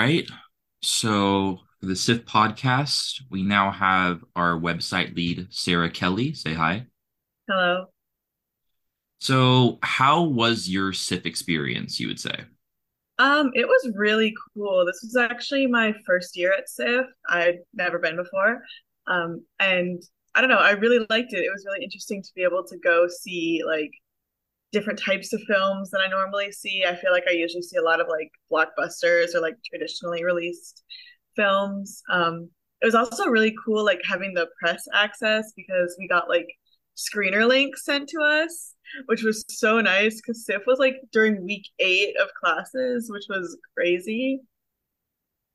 Right. So for the SIFF podcast, we now have our website lead, Sarah Kelley. Say hi. Hello. So, how was your SIFF experience, you would say? Um, it was really cool. This was actually my first year at SIFF. I'd never been before. Um, and I don't know, I really liked it. It was really interesting to be able to go see like different types of films than I normally see. I feel like I usually see a lot of like blockbusters or like traditionally released films. Um, it was also really cool like having the press access because we got like screener links sent to us, which was so nice because SIFF was like during week eight of classes, which was crazy.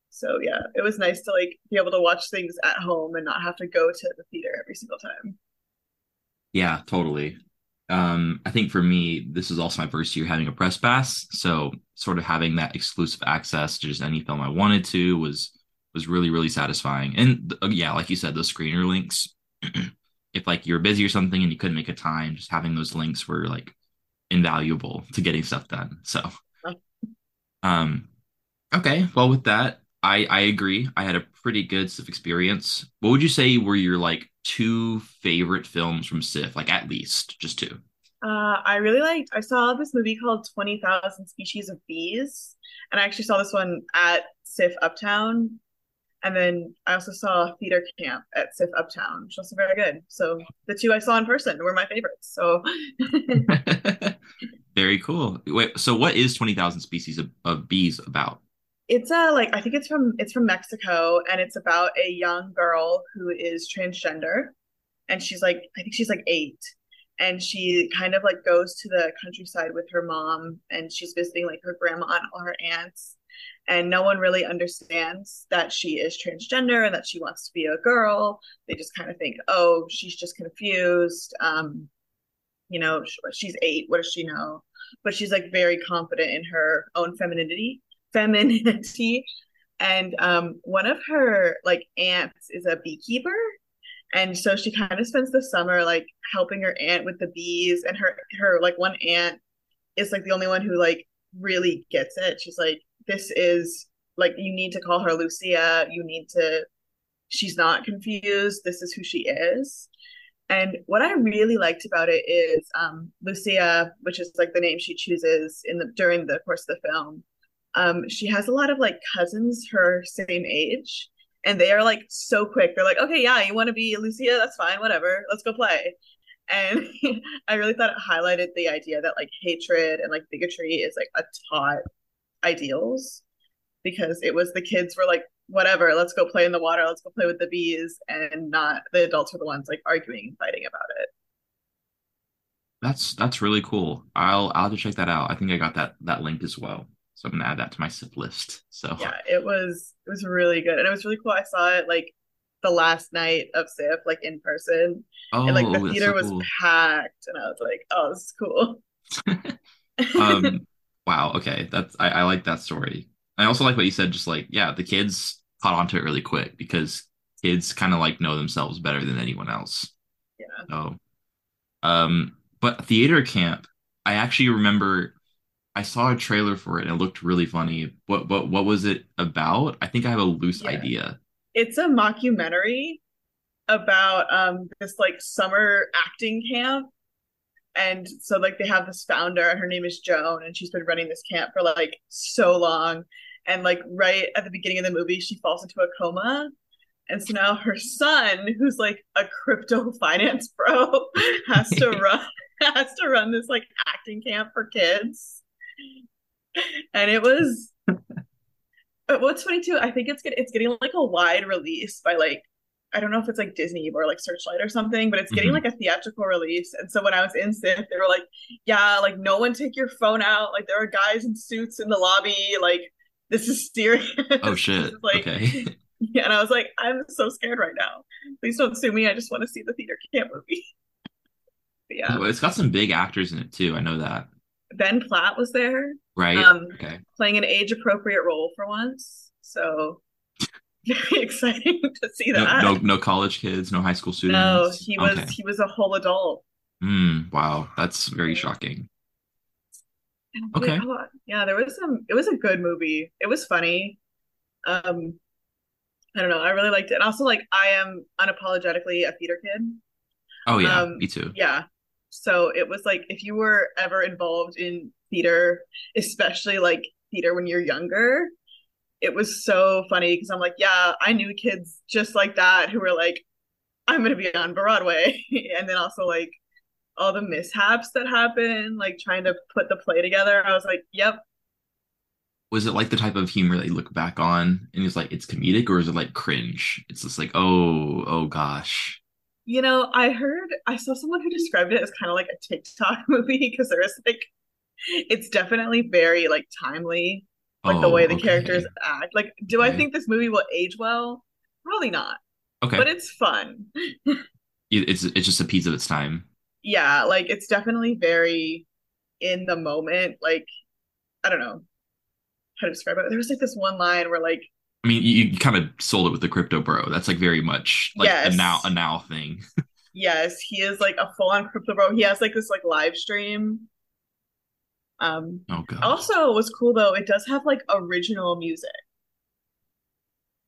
So yeah, it was nice to like be able to watch things at home and not have to go to the theater every single time. Yeah, totally. Um, I think for me, this is also my first year having a press pass, so sort of having that exclusive access to just any film I wanted to was was really really satisfying. And uh, yeah, like you said, those screener links. if like you're busy or something and you couldn't make a time, just having those links were like invaluable to getting stuff done. So, um, okay, well with that, I I agree. I had a pretty good SIFF experience. What would you say were your like two favorite films from SIFF? Like at least just two. Uh, I really liked. I saw this movie called Twenty Thousand Species of Bees, and I actually saw this one at SIFF Uptown. And then I also saw Theater Camp at SIFF Uptown, which was also very good. So the two I saw in person were my favorites. So Very cool. Wait, so what is 20,000 species of, of bees about? It's a like I think it's from it's from Mexico, and it's about a young girl who is transgender, and she's like I think she's like eight, and she kind of like goes to the countryside with her mom, and she's visiting like her grandma and all her aunts, and no one really understands that she is transgender and that she wants to be a girl. They just kind of think, oh, she's just confused. Um, you know, she's eight. What does she know? But she's like very confident in her own femininity, femininity. And um, one of her like aunts is a beekeeper, and so she kind of spends the summer like helping her aunt with the bees. And her her like one aunt is like the only one who like really gets it. She's like, this is like you need to call her Lucia. You need to. She's not confused. This is who she is. And what I really liked about it is um, Lucia, which is like the name she chooses in the during the course of the film. Um, she has a lot of like cousins her same age, and they are like so quick. They're like, okay, yeah, you want to be Lucia? That's fine, whatever. Let's go play. And I really thought it highlighted the idea that like hatred and like bigotry is like a taught ideals because it was the kids were like whatever let's go play in the water let's go play with the bees and not the adults were the ones like arguing and fighting about it That's that's really cool. I'll I'll have to check that out. I think I got that that link as well. So I'm gonna add that to my SIFF list. So yeah it was it was really good and it was really cool i saw it like the last night of SIFF, like in person oh, and like the oh, theater so was cool. packed and i was like oh this is cool Um, wow, okay. That's I, I like that story. I also like what you said, just like, yeah, the kids caught on to it really quick because kids kind of like know themselves better than anyone else. yeah So, um, but theater camp, I actually remember I saw a trailer for it and it looked really funny. What what what was it about? I think I have a loose yeah idea. it's a mockumentary about um this like summer acting camp and so like they have this founder and her name is joan and she's been running this camp for like so long and like right at the beginning of the movie she falls into a coma and so now her son who's like a crypto finance bro has to run has to run this like acting camp for kids and it was but what's funny too i think it's get, it's getting like a wide release by like I don't know if it's like Disney or like Searchlight or something, but it's getting hmm like a theatrical release. And so when I was in SIFF, they were like, yeah, like no one take your phone out. Like there are guys in suits in the lobby. Like this is serious. Oh shit. like, Okay. yeah. And I was like, I'm so scared right now. Please don't sue me. I just want to see the theater camp movie. But yeah. It's got some big actors in it too. I know that. Ben Platt was there, Right? um, Okay. playing an age appropriate role for once. So very exciting to see No no that. no college kids, no high school students. No, he was Okay. he was a whole adult. Hmm. wow, that's very shocking. Like, Okay. oh, yeah, there was some. It was a good movie. It was funny. Um, I don't know. I really liked it. And also, like, I am unapologetically a theater kid. Oh yeah, Um, me too. yeah. So it was like if you were ever involved in theater, especially like theater when you're younger, it was so funny because I'm like, yeah, I knew kids just like that who were like, I'm gonna be on Broadway, and then also like all the mishaps that happen, like trying to put the play together. I was like, yep. Was it like the type of humor that you look back on and it's like it's comedic, or is it like cringe? It's just like, oh, oh gosh. You know, I heard I saw someone who described it as kind of like a TikTok movie because there is like it's definitely very like timely, like the oh, way Oh, the characters act. Like, do I mm-hmm. think this movie will age well? Probably not, Okay. but it's fun. It's it's just a piece of its time. Yeah, like it's definitely very in the moment. Like, I don't know how to describe it. There was like this one line where like, I mean, you, you kind of sold it with the crypto bro. That's like very much like a now a now thing. yes, he is like a full-on crypto bro. He has like this like live stream. Um, Oh god. also what's cool though, it does have like original music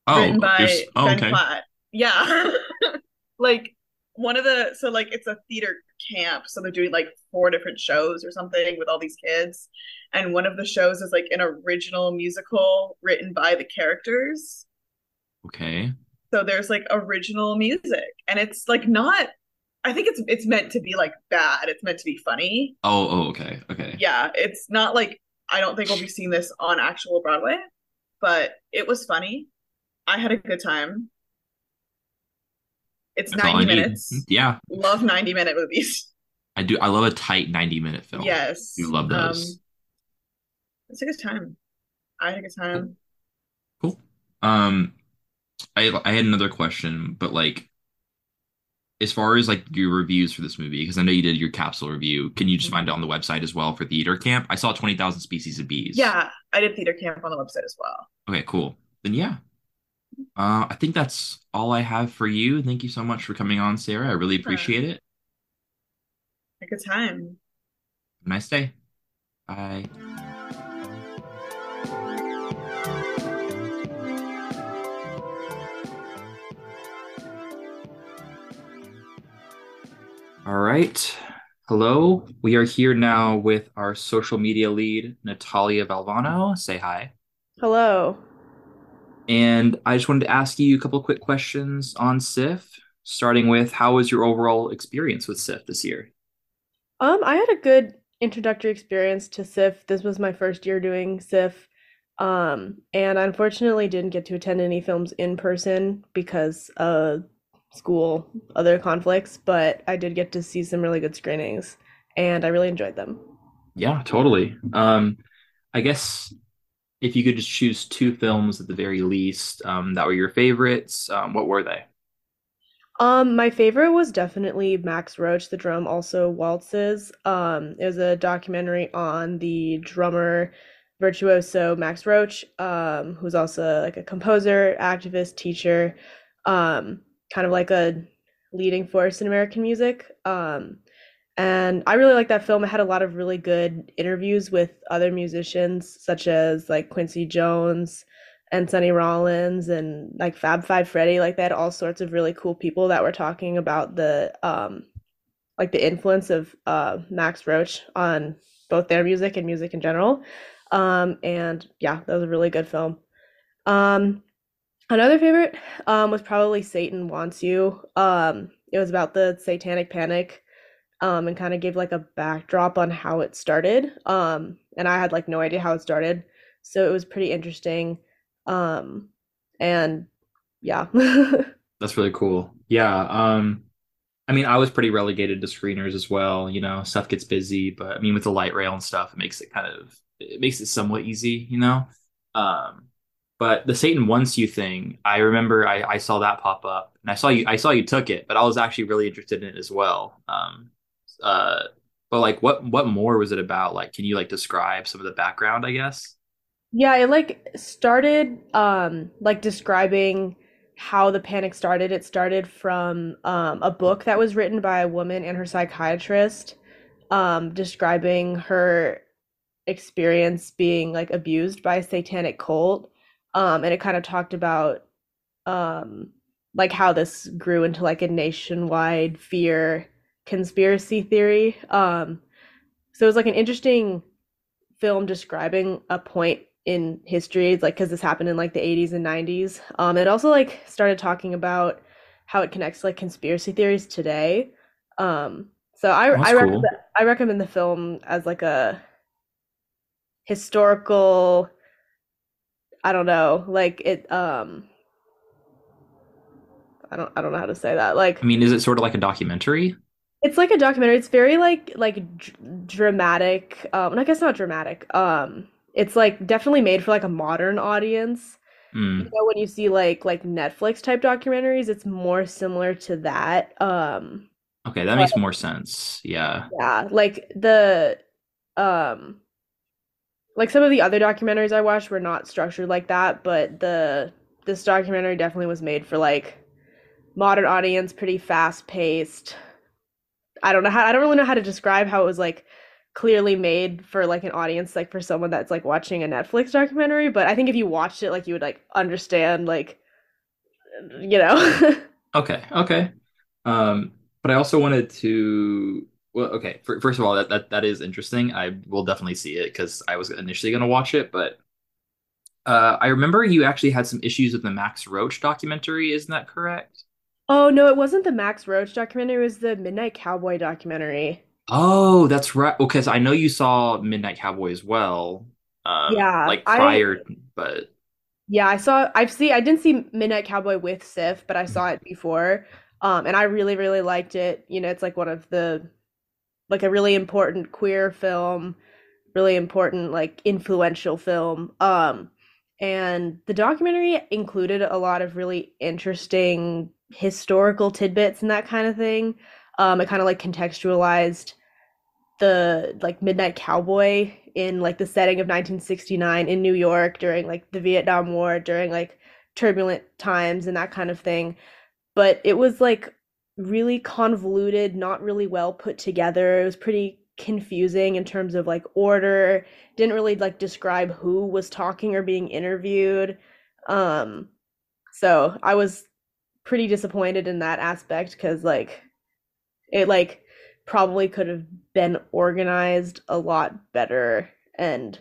Oh, written by oh Ben okay. Platt. Yeah. like one of the so like it's a theater camp, so they're doing like four different shows or something with all these kids. And one of the shows is like an original musical written by the characters. Okay. So there's like original music and it's like not I think it's it's meant to be like bad. It's meant to be funny. Oh, oh, okay, okay. Yeah, it's not like I don't think we'll be seeing this on actual Broadway, but it was funny. I had a good time. It's That's all I 90 need. minutes. Yeah, Love 90 minute movies. I do. I love a tight 90 minute film. Yes. You love those. Um, it's a good time. I had a good time. Cool. Um, I I had another question, but like as far as like your reviews for this movie, because I know you did your capsule review, can you just find it on the website as well for Theater Camp? I saw 20,000 Species of Bees. Yeah, I did theater camp on the website as well. Okay, cool. Then yeah. Uh, I think that's all I have for you. Thank you so much for coming on, Sarah. I really appreciate it. Take a good time. Have a nice day. Bye. All right. Hello. We are here now with our social media lead, Natalia Valvano. Say hi. Hello. And I just wanted to ask you a couple quick questions on SIFF, starting with how was your overall experience with SIFF this year? Um, I had a good introductory experience to SIFF. This was my first year doing SIFF. Um, and I unfortunately didn't get to attend any films in person because of school, other conflicts, but I did get to see some really good screenings and I really enjoyed them. Yeah, totally. Um, I guess if you could just choose two films at the very least, um, that were your favorites, um, what were they? Um, my favorite was definitely Max Roach, The Drum Also Waltzes. Um, it was a documentary on the drummer virtuoso Max Roach, um, who's also like a composer, activist, teacher, um, kind of like a leading force in American music. Um, and I really like that film. It had a lot of really good interviews with other musicians, such as like Quincy Jones and Sonny Rollins and like Fab Five Freddy. Like they had all sorts of really cool people that were talking about the um like the influence of uh Max Roach on both their music and music in general. Um and yeah, that was a really good film. Um another favorite um was probably Satan Wants You. Um it was about the Satanic Panic um and kind of gave like a backdrop on how it started. Um and I had like no idea how it started. So it was pretty interesting. Um and yeah. That's really cool. Yeah, um, I mean, I was pretty relegated to screeners as well. You know, stuff gets busy, but I mean, with the light rail and stuff, it makes it kind of it makes it somewhat easy, you know. Um, but the Satan wants you thing, I remember I, I saw that pop up, and I saw you I saw you took it, but I was actually really interested in it as well. Um, uh, but like, what what more was it about? Like, can you like describe some of the background? I guess. Yeah, it like started um like describing how the panic started. It started from um a book that was written by a woman and her psychiatrist um describing her experience being like abused by a satanic cult. Um, and it kind of talked about um like how this grew into like a nationwide fear conspiracy theory. Um, so it was like an interesting film describing a point in history, like because this happened in like the 80s and 90s. Um, it also like started talking about how it connects like conspiracy theories today. Um, so I That's I recommend. I recommend the film as like a historical. I don't know, like it. Um, I don't I don't know how to say that. Like I mean, is it sort of like a documentary? It's like a documentary. It's very like like dr- dramatic. Um, I guess not dramatic. Um, it's like definitely made for like a modern audience. You Hmm. know, when you see like like Netflix type documentaries, it's more similar to that. Um, Okay, that but makes more sense. Yeah. yeah, like the um like some of the other documentaries I watched were not structured like that, but the this documentary definitely was made for like modern audience, pretty fast paced. I don't know how I don't really know how to describe how it was like clearly made for like an audience like for someone that's like watching a Netflix documentary, but I think if you watched it like you would like understand like you know. Okay. Okay. Um, but I also wanted to. Well, okay. fir- First of all, that that that is interesting. I will definitely see it because I was initially going to watch it, but uh, I remember you actually had some issues with the Max Roach documentary. Isn't that correct? Oh no, it wasn't the Max Roach documentary, it was the Midnight Cowboy documentary. Oh, that's right. Because I know you saw Midnight Cowboy as well, um, Yeah, like I prior, but Yeah, I saw I've see I didn't see Midnight Cowboy with SIFF, but I saw it before. Um, and I really, really liked it. You know, it's like one of the like a really important queer film, really important, like influential film. Um, and the documentary included a lot of really interesting historical tidbits and that kind of thing. Um, it kind of like contextualized the like Midnight Cowboy in like the setting of 1969 in New York during like the Vietnam War, during like turbulent times and that kind of thing. But it was like really convoluted, not really well put together. It was pretty confusing in terms of like order. Didn't really like describe who was talking or being interviewed. Um, so I was pretty disappointed in that aspect because like it like probably could have been organized a lot better and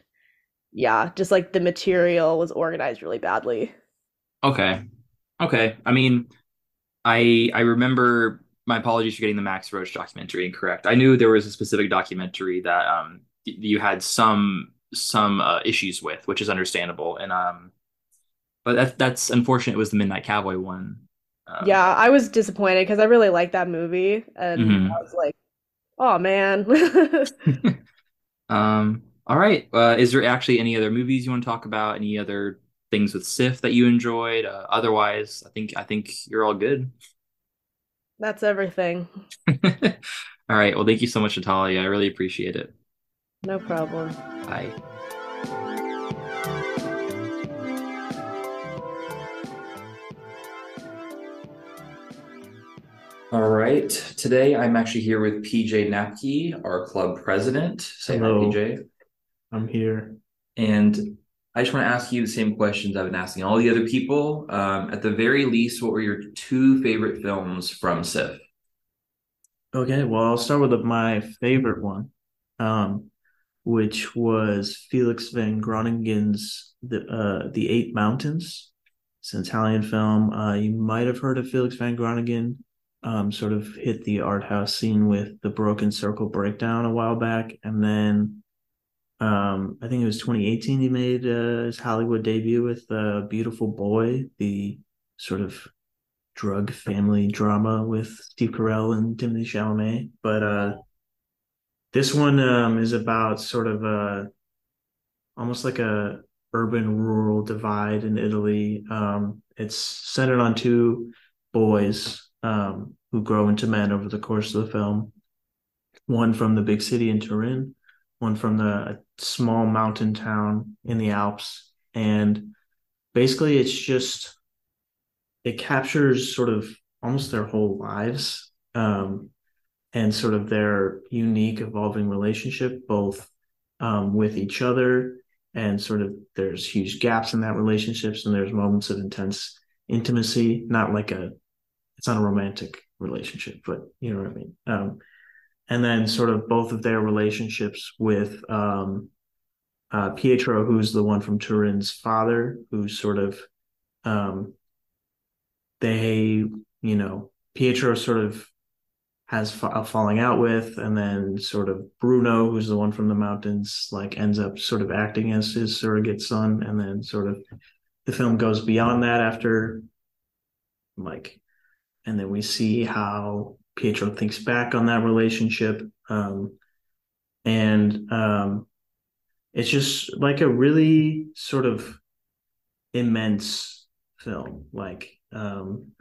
yeah, just like the material was organized really badly. okay, okay. I mean, I I remember. My apologies for getting the Max Roach documentary incorrect. I knew there was a specific documentary that um you had some some uh, issues with, which is understandable, and um, but that's that's unfortunate. It was the Midnight Cowboy one. Um, Yeah, I was disappointed because I really liked that movie and I mhm. was like, oh man. Um, all right. Uh, is there actually any other movies you want to talk about? Any other things with SIFF that you enjoyed? Uh, otherwise, I think I think you're all good. That's everything. All right. Well, thank you so much, Natalia. I really appreciate it. No problem. Bye. All right. Today I'm actually here with PJ Knapke, our club president. Say hi, Hello, PJ. I'm here. And I just want to ask you the same questions I've been asking all the other people. Um, at the very least, what were your two favorite films from SIFF? Okay, well, I'll start with my favorite one, um, which was Felix van Groeningen's The uh, The Eight Mountains. It's an Italian film. Uh, you might have heard of Felix van Groeningen. Um, sort of hit the art house scene with The Broken Circle Breakdown a while back, and then um, I think it was 2018 he made uh, his Hollywood debut with uh, Beautiful Boy, the sort of drug family drama with Steve Carell and Timothy Chalamet. But uh, this one um, is about sort of a almost like a urban rural divide in Italy. Um, it's centered on two boys um, who grow into men over the course of the film. One from the big city in Turin, one from the small mountain town in the Alps, and basically it's just it captures sort of almost their whole lives um, and sort of their unique evolving relationship both um, with each other and sort of there's huge gaps in that relationships and there's moments of intense intimacy not like a it's not a romantic relationship but you know what i mean. Um, and then sort of both of their relationships with um, uh, pietro who's the one from turin's father who's sort of um, they you know pietro sort of has a falling out with, and then sort of Bruno, who's the one from the mountains, like ends up sort of acting as his surrogate son, and then sort of the film goes beyond that after like, and then we see how Pietro thinks back on that relationship, um, and um, it's just like a really sort of immense film, like. Um,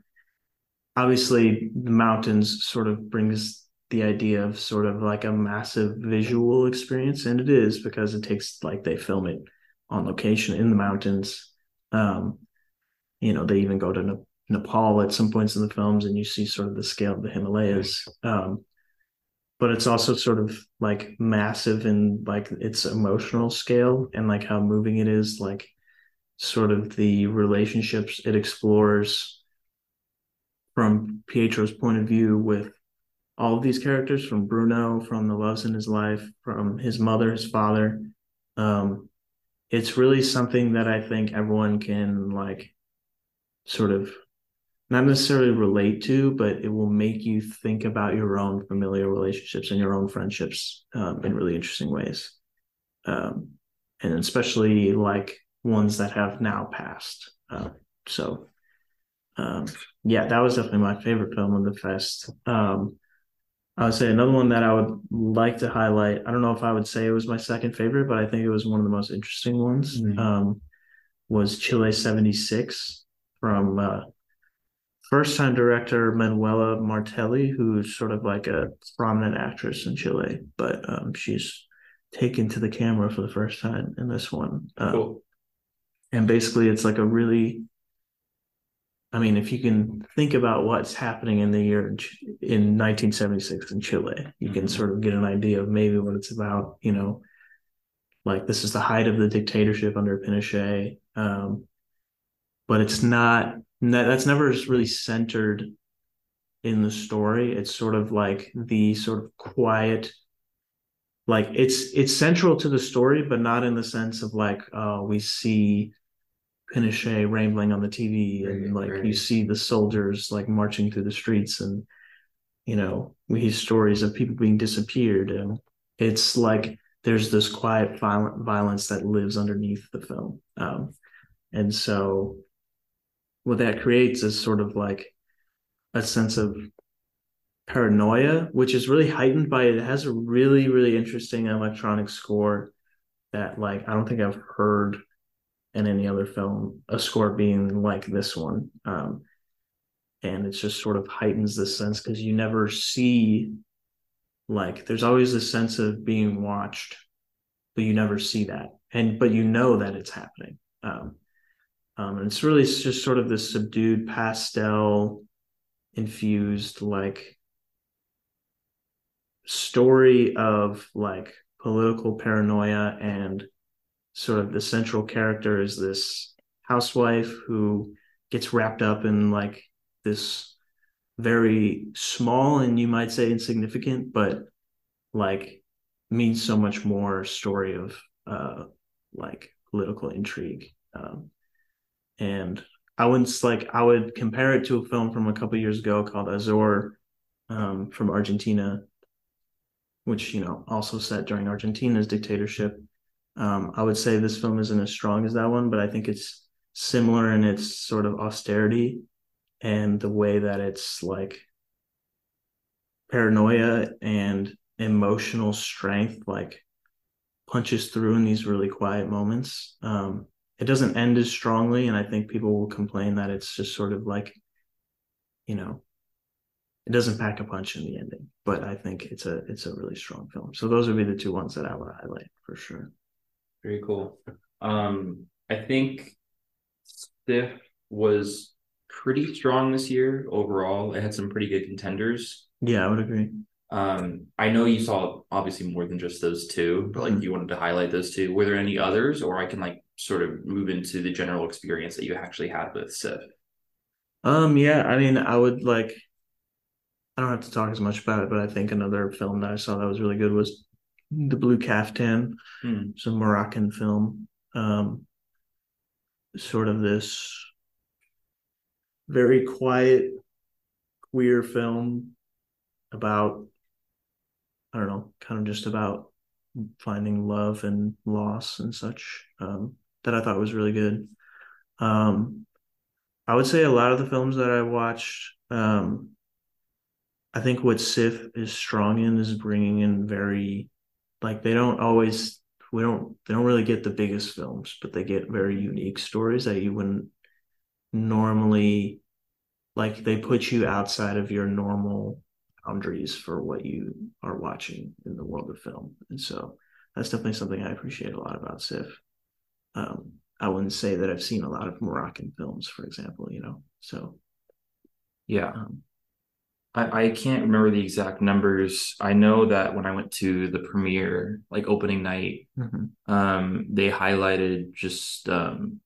obviously the mountains sort of brings the idea of sort of like a massive visual experience. And it is because it takes like they film it on location in the mountains. Um you know they even go to nepal at some points in the films and you see sort of the scale of the himalayas um but it's also sort of like massive in like its emotional scale and like how moving it is like sort of the relationships it explores from Pietro's point of view with all of these characters from Bruno, from the loves in his life, from his mother, his father. Um, it's really something that I think everyone can like sort of not necessarily relate to, but it will make you think about your own familial relationships and your own friendships um, in really interesting ways. Um, and especially like ones that have now passed. Uh, so um, yeah, that was definitely my favorite film of the fest. Um, I would say another one that I would like to highlight. I don't know if I would say it was my second favorite, but I think it was one of the most interesting ones. Mm-hmm. Um, was Chile '76 from uh, first time director Manuela Martelli, who's sort of like a prominent actress in Chile, but um, she's taken to the camera for the first time in this one. Uh, cool. And basically, it's like a really I mean, if you can think about what's happening in the year in 1976 in Chile, you can mm-hmm. sort of get an idea of maybe what it's about. You know, like this is the height of the dictatorship under Pinochet, um, but it's not. That, that's never really centered in the story. It's sort of like the sort of quiet like it's it's central to the story, but not in the sense of like uh, we see Pinochet rambling on the TV, and like right. you see the soldiers like marching through the streets, and you know we hear stories of people being disappeared, and it's like there's this quiet violent violence that lives underneath the film, um, and so what that creates is sort of like a sense of paranoia, which is really heightened by it it has a really really interesting electronic score that like I don't think I've heard in any other film, a score being like this one. Um, and it just sort of heightens the sense because you never see, like, there's always a sense of being watched, but you never see that. And, but you know that it's happening. Um, um, and it's really just sort of this subdued pastel infused, like, story of like political paranoia and sort of the central character is this housewife who gets wrapped up in like this very small and you might say insignificant but like means so much more story of uh like political intrigue. Um and i wouldn't like i would compare it to a film from a couple years ago called azor um from argentina which you know also set during argentina's dictatorship um, I would say this film isn't as strong as that one, but I think it's similar in its sort of austerity and the way that it's like paranoia and emotional strength like punches through in these really quiet moments. Um, it doesn't end as strongly, and I think people will complain that it's just sort of like, you know, it doesn't pack a punch in the ending. But I think it's a it's a really strong film. So those would be the two ones that I would highlight for sure. Very cool. Um, I think SIFF was pretty strong this year overall. It had some pretty good contenders. Yeah, I would agree. Um, I know you saw obviously more than just those two, but like Mhm. you wanted to highlight those two. Were there any others, or I can like sort of move into the general experience that you actually had with SIFF? Um, yeah, I mean, I would like, I don't have to talk as much about it, but I think another film that I saw that was really good was The Blue Caftan. Hmm. It's a Moroccan film. Um, sort of this very quiet, queer film about, I don't know, kind of just about finding love and loss and such. Um, that I thought was really good. Um, I would say a lot of the films that I watched, um, I think what SIFF is strong in is bringing in very, like they don't always, we don't, they don't really get the biggest films, but they get very unique stories that you wouldn't normally, like they put you outside of your normal boundaries for what you are watching in the world of film, and so that's definitely something I appreciate a lot about SIFF. Um, I wouldn't say that I've seen a lot of Moroccan films, for example, you know. So Yeah. um, I, I can't remember the exact numbers. I know that when I went to the premiere, like opening night, mhm. um, they highlighted just um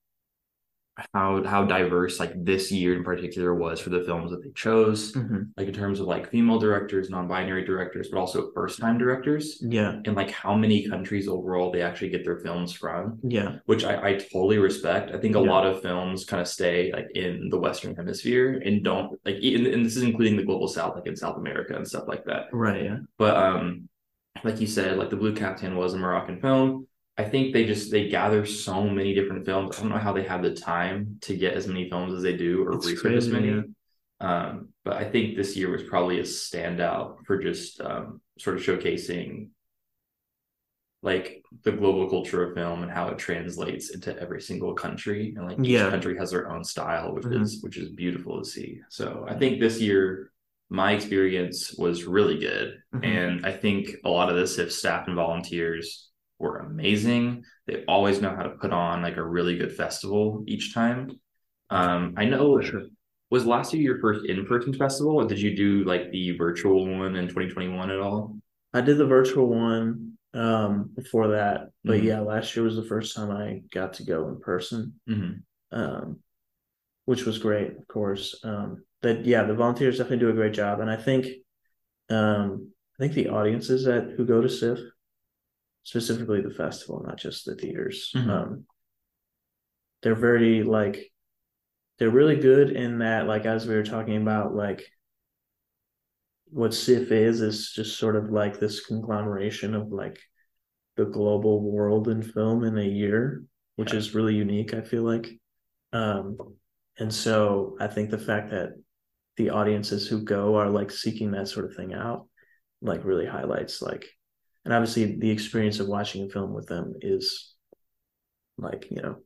how how diverse like this year in particular was for the films that they chose, Mhm. like in terms of like female directors, non-binary directors, but also first-time directors, yeah, and like how many countries overall they actually get their films from. yeah, which I, I totally respect. I think a Yeah. lot of films kind of stay like in the Western Hemisphere and don't like, and, and this is including the global South, like in South America and stuff like that. right, yeah, But um, like you said, like the Blue Caftan was a Moroccan film. I think they just they gather so many different films. I don't know how they have the time to get as many films as they do or research as many. yeah. Um, but I think this year was probably a standout for just um, sort of showcasing like the global culture of film and how it translates into every single country and like each country has their own style which Mhm. is which is beautiful to see so i think this year my experience was really good Mhm. and i think a lot of this if staff and volunteers were amazing they always know how to put on like a really good festival each time um i know sure. was last year your first in-person festival or did you do like the virtual one in 2021 at all I did the virtual one um before that, but Mhm. yeah, last year was the first time I got to go in person. Mhm. um, which was great, of course. Um, that yeah, the volunteers definitely do a great job, and I think, um, I think the audiences that who go to SIFF, specifically the festival, not just the theaters, Mhm. um, they're very like, they're really good in that, like as we were talking about, like what SIFF is is just sort of like this conglomeration of like the global world in film in a year, which Yeah. is really unique. I feel like. Um, and so I think the fact that the audiences who go are like seeking that sort of thing out, like really highlights like, and obviously the experience of watching a film with them is like, you know,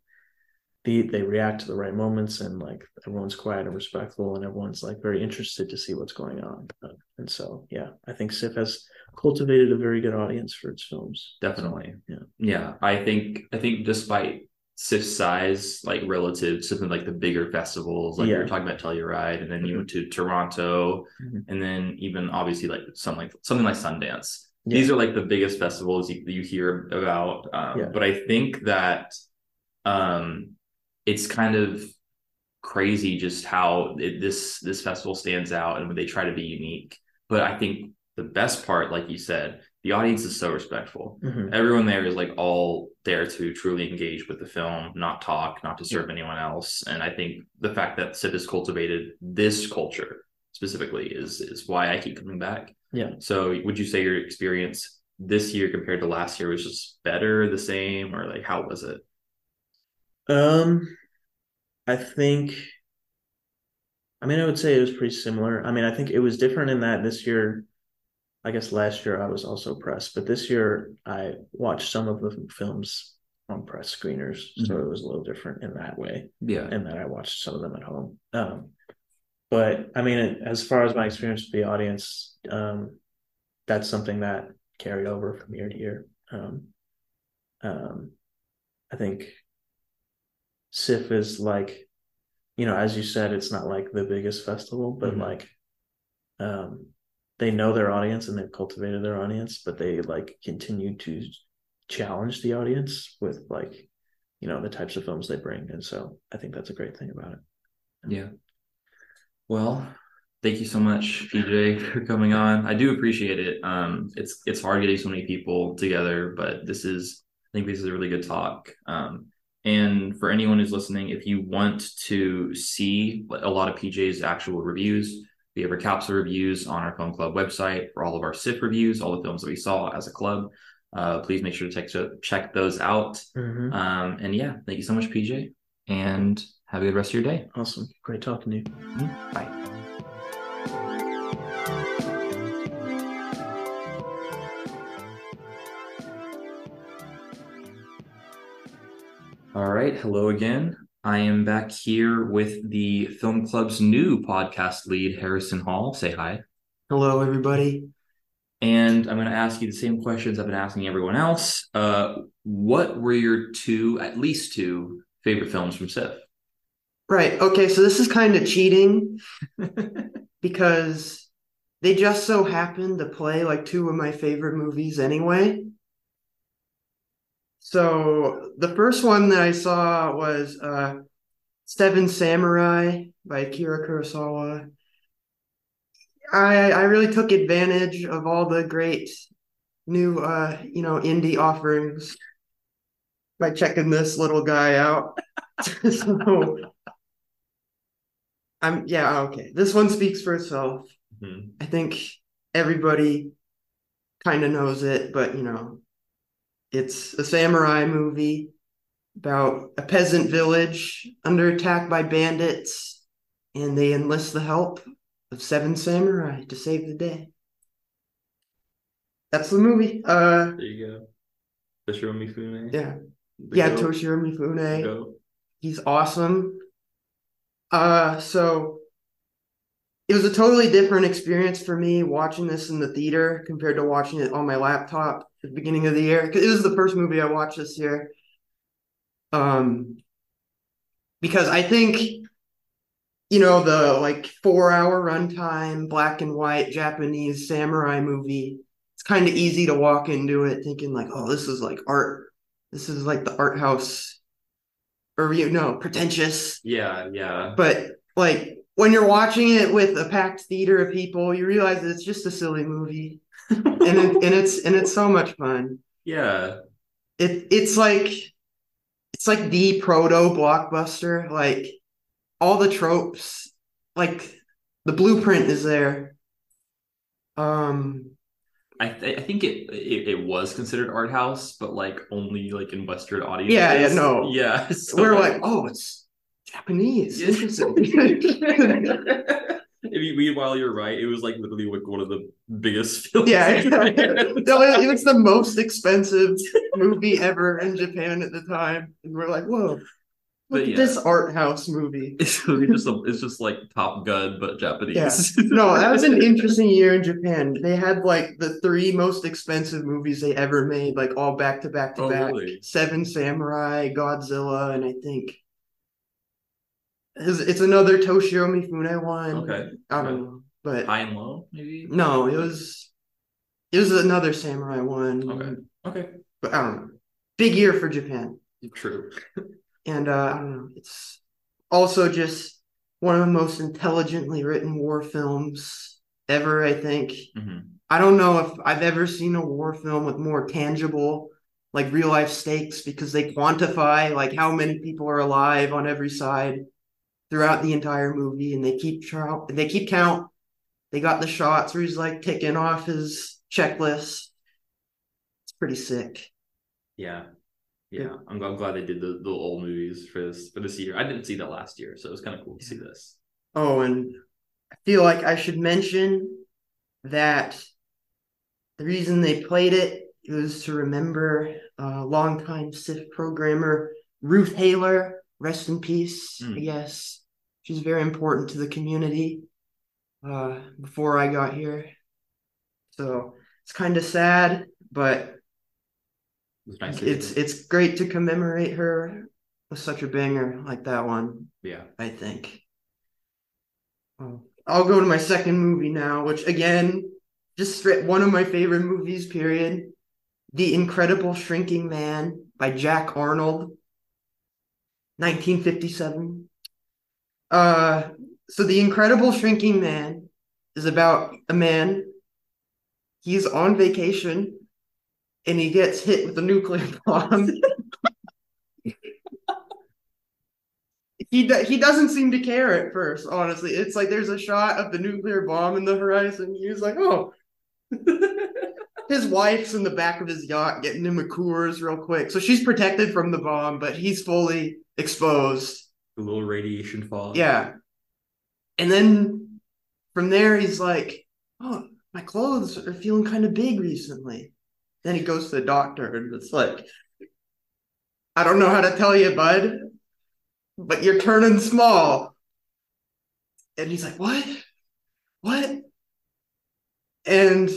the, they react to the right moments and like everyone's quiet and respectful and everyone's like very interested to see what's going on. Uh, and so, yeah, I think SIFF has cultivated a very good audience for its films. definitely Yeah. yeah i think i think despite SIFF's size like relative to something like the bigger festivals like Yeah. were talking about telluride and then you Mhm. went to toronto Mhm. and then even obviously like something like something like sundance Yeah. these are like the biggest festivals you, you hear about um, Yeah. but i think that um it's kind of crazy just how it, this this festival stands out and when they try to be unique but i think the best part like you said the audience is so respectful Mhm. everyone there is like all there to truly engage with the film not talk not to serve anyone else and i think the fact that SIFF has cultivated this culture specifically is is why i keep coming back Yeah. so would you say your experience this year compared to last year was just better the same or like how was it Um, I think, I mean, I would say it was pretty similar. I mean, I think it was different in that this year, I guess last year I was also pressed, but this year I watched some of the films on press screeners, so it was a little different in that way, yeah and then I watched some of them at home. Um, but I mean, as far as my experience with the audience, um, that's something that carried over from year to year. Um, um, I think SIFF is like, you know, as you said, it's not like the biggest festival, but Mhm. like, um, they know their audience and they've cultivated their audience, but they like continue to challenge the audience with like, you know, the types of films they bring. And so I think that's a great thing about it. Yeah. Well, thank you so much, PJ, for coming on. I do appreciate it. Um, it's it's hard getting so many people together, but this is I think this is a really good talk. Um, and for anyone who's listening, if you want to see a lot of PJ's actual reviews, we have our capsule reviews on our film club website for all of our SIFF reviews, all the films that we saw as a club. Uh, please make sure to check, check those out. Mm-hmm. Um, and yeah, thank you so much, PJ, and have a good rest of your day. Awesome. Great talking to you. Bye. All right. Hello again. I am back here with the Film Club's new podcast lead, Harrison Hall. Say hi. Hello, everybody. And I'm going to ask you the same questions I've been asking everyone else. Uh, what were your two, at least two, favorite films from SIFF? Right. Okay. So this is kind of cheating because they just so happened to play like two of my favorite movies anyway. So the first one that I saw was uh, Seven Samurai by Akira Kurosawa. I I really took advantage of all the great new uh, you know indie offerings by checking this little guy out. so I'm yeah okay. This one speaks for itself. Mhm. I think everybody kind of knows it, but you know, it's a samurai movie about a peasant village under attack by bandits, and they enlist the help of seven samurai to save the day. That's the movie. Uh, There you go. Toshiro Mifune. yeah, The yeah, goat. Toshiro Mifune. He's awesome. Uh, so it was a totally different experience for me watching this in the theater compared to watching it on my laptop at the beginning of the year. it was the first movie I watched this year. Um, because I think, you know, the like four hour runtime, black and white Japanese samurai movie, it's kind of easy to walk into it thinking like, oh, this is like art. This is like the art house or you know pretentious. Yeah, yeah. but like when you're watching it with a packed theater of people you realize that it's just a silly movie. And it, and it's and it's so much fun. Yeah. it it's like it's like the proto blockbuster. Like all the tropes like the blueprint is there. Um I, th- I think it, it it was considered art house, but like only like in Western audiences. Yeah, yeah, no. Yeah. so, we're like oh it's japanese interesting If you- Meanwhile, you're right. It was like literally like one of the biggest films. Yeah, no, it was the most expensive movie ever in Japan at the time, and we're like, "Whoa, But yeah. this art house movie." It's really just a, it's just like Top Gun but Japanese. Yeah. No, that was an interesting year in Japan. They had like the three most expensive movies they ever made, like all back to back to Oh, back. really? Seven Samurai, Godzilla, and I think it's, it's another Toshiro Mifune one. Okay. I don't know, but High and low, maybe. no, it was it was another samurai one. Okay. Okay. but I don't know. Big year for Japan. True. And uh, I don't know, it's also just one of the most intelligently written war films ever, I think. hmm I don't know if I've ever seen a war film with more tangible, like real life stakes because they quantify like how many people are alive on every side throughout the entire movie and they keep they keep count. They got the shots where he's like ticking off his checklist. It's pretty sick. Yeah. Yeah. I'm, I'm glad they did the, the old movies for this for this year. I didn't see that last year, so it was kind of cool to see this. Oh, and I feel like I should mention that the reason they played it was to remember uh, longtime SIFF programmer Ruth Haler, rest in peace, Mm. I guess. She's very important to the community uh, before I got here. So it's kind of sad, but It nice. it's see. it's great to commemorate her with such a banger like that one. yeah. I think. Um, I'll go to my second movie now, which again just one of my favorite movies, period. The Incredible Shrinking Man by Jack Arnold, 1957. Uh, so The Incredible Shrinking Man is about a man. He's on vacation and he gets hit with a nuclear bomb. he do, he doesn't seem to care at first. Honestly, it's like there's a shot of the nuclear bomb in the horizon. He's like, oh. his wife's in the back of his yacht getting him a Coors real quick, so she's protected from the bomb, but he's fully exposed. A little radiation fall. Yeah, and then from there he's like, oh, my clothes are feeling kind of big recently. Then he goes to the doctor, and it's like, I don't know how to tell you, bud but you're turning small. And he's like, What? What? And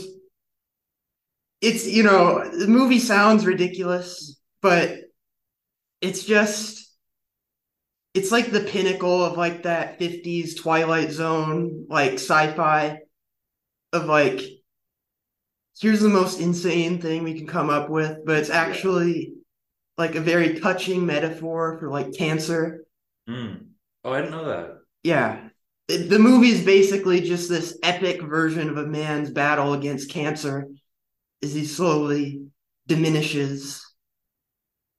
it's, you know, the movie sounds ridiculous, but it's just, it's like the pinnacle of like that 50s Twilight Zone, like sci fi, of like, here's the most insane thing we can come up with, but it's actually like a very touching metaphor for like cancer Mm. Oh, I didn't know that. Yeah. It, the movie is basically just this epic version of a man's battle against cancer as he slowly diminishes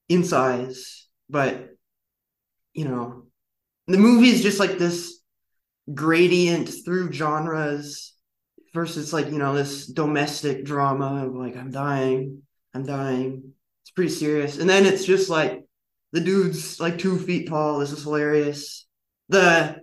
in size. But, you know, the movie is just like this gradient through genres versus like, you know, this domestic drama of like, I'm dying, I'm dying. It's pretty serious. And then it's just like, the dude's like two feet tall. This is hilarious. The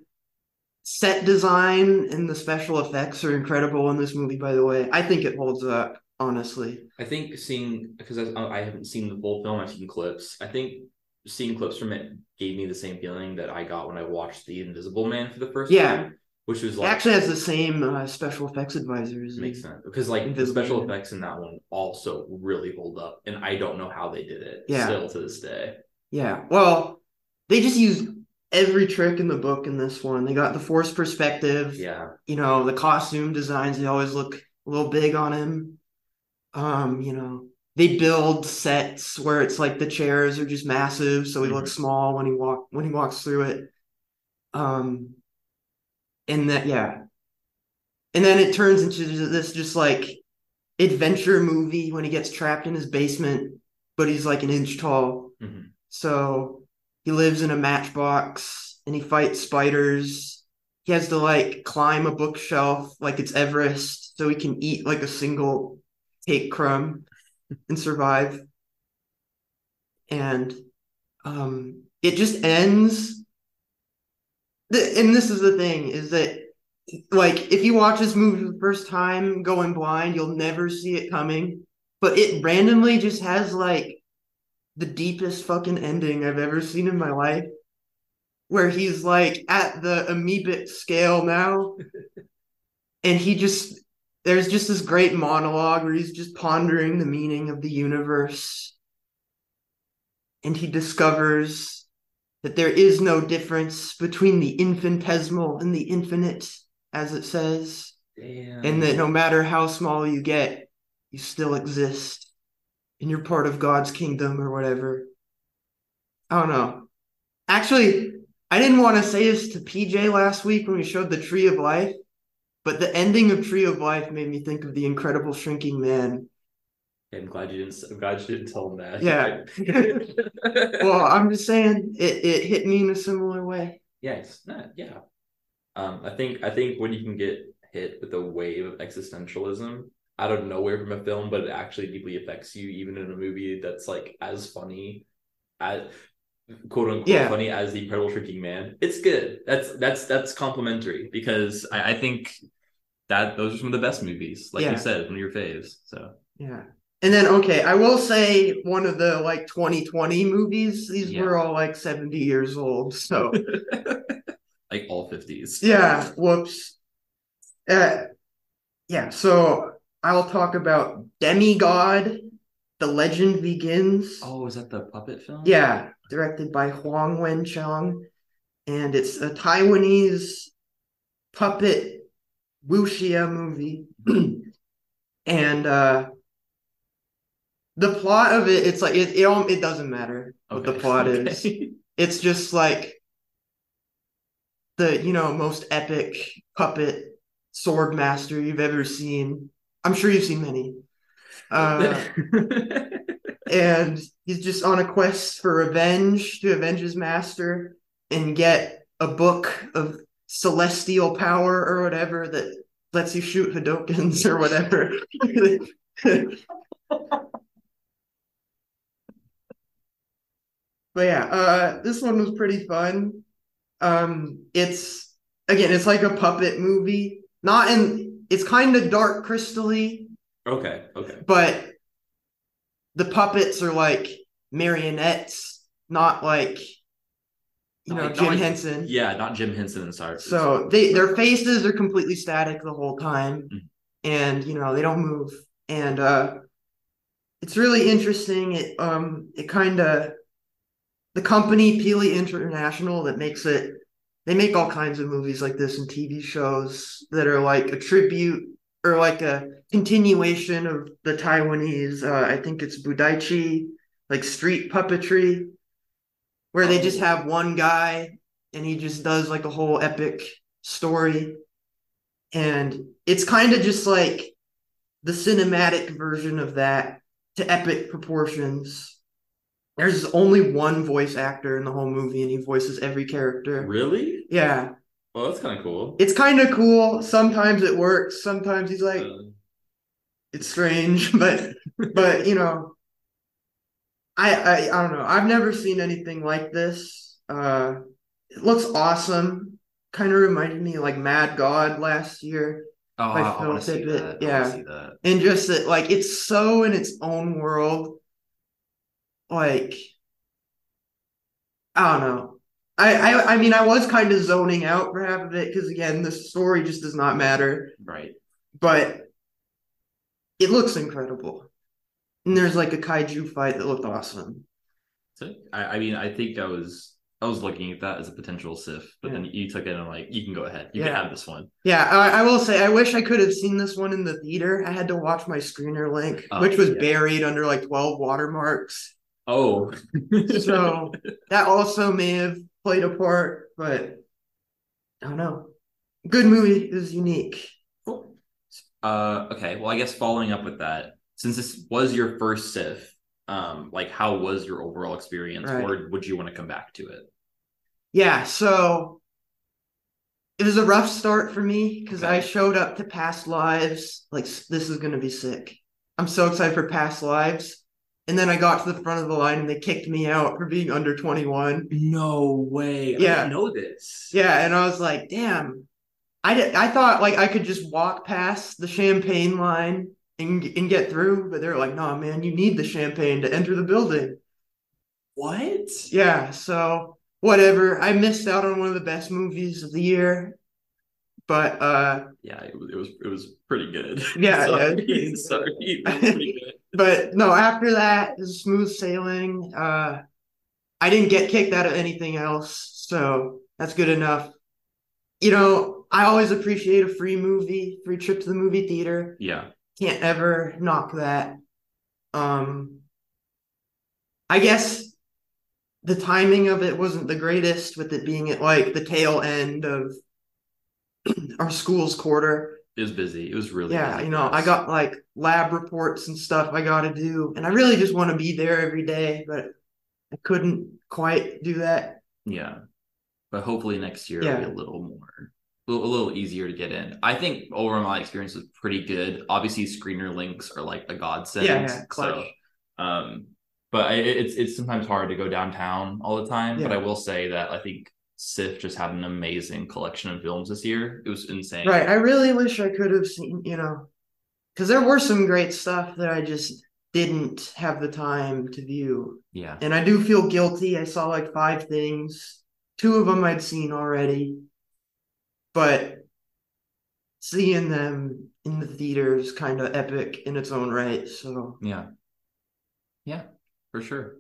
set design and the special effects are incredible in this movie, by the way. I think it holds up, honestly. I think seeing, because I, I haven't seen the full film, I've seen clips. I think seeing clips from it gave me the same feeling that I got when I watched The Invisible Man for the first yeah. time. Which was like actually has the same uh, special effects advisors. Makes sense because like the special effects in that one also really hold up, and I don't know how they did it. Yeah. still to this day. Yeah. Well, they just used every trick in the book in this one. They got the force perspective. Yeah. You know, the costume designs, they always look a little big on him. Um, you know, they build sets where it's like the chairs are just massive, so he mm-hmm. looks small when he walk when he walks through it. Um and that yeah. And then it turns into this just like adventure movie when he gets trapped in his basement, but he's like an inch tall. Mm-hmm. So he lives in a matchbox and he fights spiders. He has to like climb a bookshelf like it's Everest so he can eat like a single cake crumb and survive. And um it just ends the, and this is the thing is that like if you watch this movie for the first time going blind you'll never see it coming but it randomly just has like the deepest fucking ending I've ever seen in my life, where he's like at the amoebic scale now, and he just there's just this great monologue where he's just pondering the meaning of the universe, and he discovers that there is no difference between the infinitesimal and the infinite, as it says, Damn. and that no matter how small you get, you still exist and you're part of God's kingdom or whatever. I don't know. Actually, I didn't want to say this to PJ last week when we showed the Tree of Life, but the ending of Tree of Life made me think of the Incredible Shrinking Man. I'm glad you didn't. I'm glad you didn't tell him that. Yeah. well, I'm just saying it. It hit me in a similar way. Yes. Yeah. Um. I think. I think when you can get hit with a wave of existentialism, out of nowhere from a film, but it actually deeply affects you, even in a movie that's like as funny as quote unquote yeah. funny as the Incredible Shrinking Man. It's good. That's that's that's complimentary because I, I think that those are some of the best movies, like yeah. you said, one of your faves. So yeah. And then okay, I will say one of the like 2020 movies, these yeah. were all like 70 years old. So like all 50s. Yeah. Whoops. Uh yeah, so I'll talk about Demigod, The Legend Begins. Oh, is that the puppet film? Yeah, directed by Huang Wenchang. And it's a Taiwanese puppet wuxia movie. and uh the plot of it it's like it it, it doesn't matter what the Okay, plot is. It's just like the you know most epic puppet sword master you've ever seen. I'm sure you've seen many. Uh and he's just on a quest for revenge to avenge his master and get a book of celestial power or whatever that lets you shoot Hadokens or whatever. but yeah, uh, this one was pretty fun. Um, it's again, it's like a puppet movie, not in. It's kind of dark crystally, okay, okay. but the puppets are like marionettes, not like you Not know like- Jim like- Henson. Yeah, not Jim Henson and Sarge. So they their faces are completely static the whole time, Mhm. and you know they don't move, and uh, it's really interesting. It um it kind of the company Pili International that makes it. They make all kinds of movies like this and TV shows that are like a tribute or like a continuation of the Taiwanese. Uh, I think it's Budaixi, like street puppetry, where they just have one guy and he just does like a whole epic story. And it's kind of just like the cinematic version of that to epic proportions. There's only one voice actor in the whole movie, and he voices every character. really? Yeah, Well, that's kind of cool. it's kind of cool. Sometimes it works. Sometimes he's like, Uh, it's strange, but but you know, I I I don't know. I've never seen anything like this. Uh, it looks awesome. Kind of reminded me of like Mad God last year, oh, by I, want to see Tippett, that. Yeah. see that. and just that like it's so in its own world. Like, I don't know. I I I mean, I was kind of zoning out for half of it because again, the story just does not matter. Right. but it looks incredible. And there's like a kaiju fight that looked awesome. So, I, I mean, I think I was I was looking at that as a potential SIFF, but then you took it and I'm like, you can go ahead. You Yeah. can have this one. Yeah, I, I will say I wish I could have seen this one in the theater. I had to watch my screener link, Oh, which was yeah. buried under like 12 watermarks. Oh. So that also may have played a part, but I don't know. Good movie It was unique. Cool. Uh, okay. Well, I guess following up with that, since this was your first SIFF, um, like how was your overall experience, Right. or would you want to come back to it? Yeah, so it was a rough start for me because I showed up to Past Lives like this is gonna be sick. I'm so excited for Past Lives, and then I got to the front of the line and they kicked me out for being under 21. No way. I Yeah. didn't know this. Yeah, and I was like, damn. I did, I thought like I could just walk past the champagne line and and get through, but they're like, no, man, you need the champagne to enter the building. What? Yeah, so whatever. I missed out on one of the best movies of the year, but uh. Yeah, it was it was, it was pretty good. Yeah, sorry, yeah, sorry. Pretty good. but no, after that, smooth sailing. Uh, I didn't get kicked out of anything else, so that's good enough. You know, I always appreciate a free movie, free trip to the movie theater. Yeah. Can't ever knock that. Um, I guess the timing of it wasn't the greatest, with it being at like the tail end of our school's quarter. It was busy. It was really Yeah, busy you know, I got like lab reports and stuff I got to do, and I really just want to be there every day, but I couldn't quite do that. Yeah. But hopefully next year Yeah. it'll be a little more a little, a little easier to get in. I think overall my experience was pretty good. Obviously screener links are like a godsend. Yeah, yeah, clutch. So um but I, it's it's sometimes hard to go downtown all the time. But I will say that I think SIFF just had an amazing collection of films this year. It was insane. Right. I really wish I could have seen, you know, because there were some great stuff that I just didn't have the time to view. Yeah. And I do feel guilty. I saw like five things, two of them I'd seen already, but seeing them in the theater is kind of epic in its own right. So, Yeah. Yeah, for sure.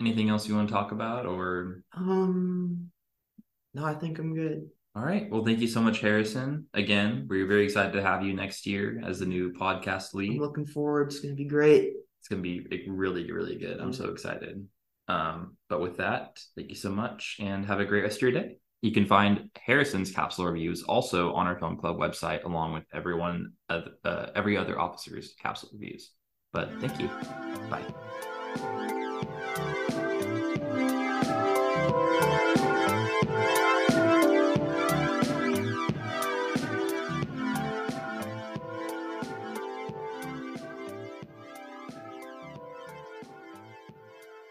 Anything else you want to talk about or um, no, I think I'm good. All right. Well, thank you so much, Harrison. Again, we're very excited to have you next year as the new podcast lead. I'm looking forward. It's going to be great. It's going to be really, really good. I'm so excited. Um, but with that, thank you so much and have a great rest of your day. You can find Harrison's capsule reviews also on our film club website, along with everyone, uh, every other officer's capsule reviews. But thank you. Bye.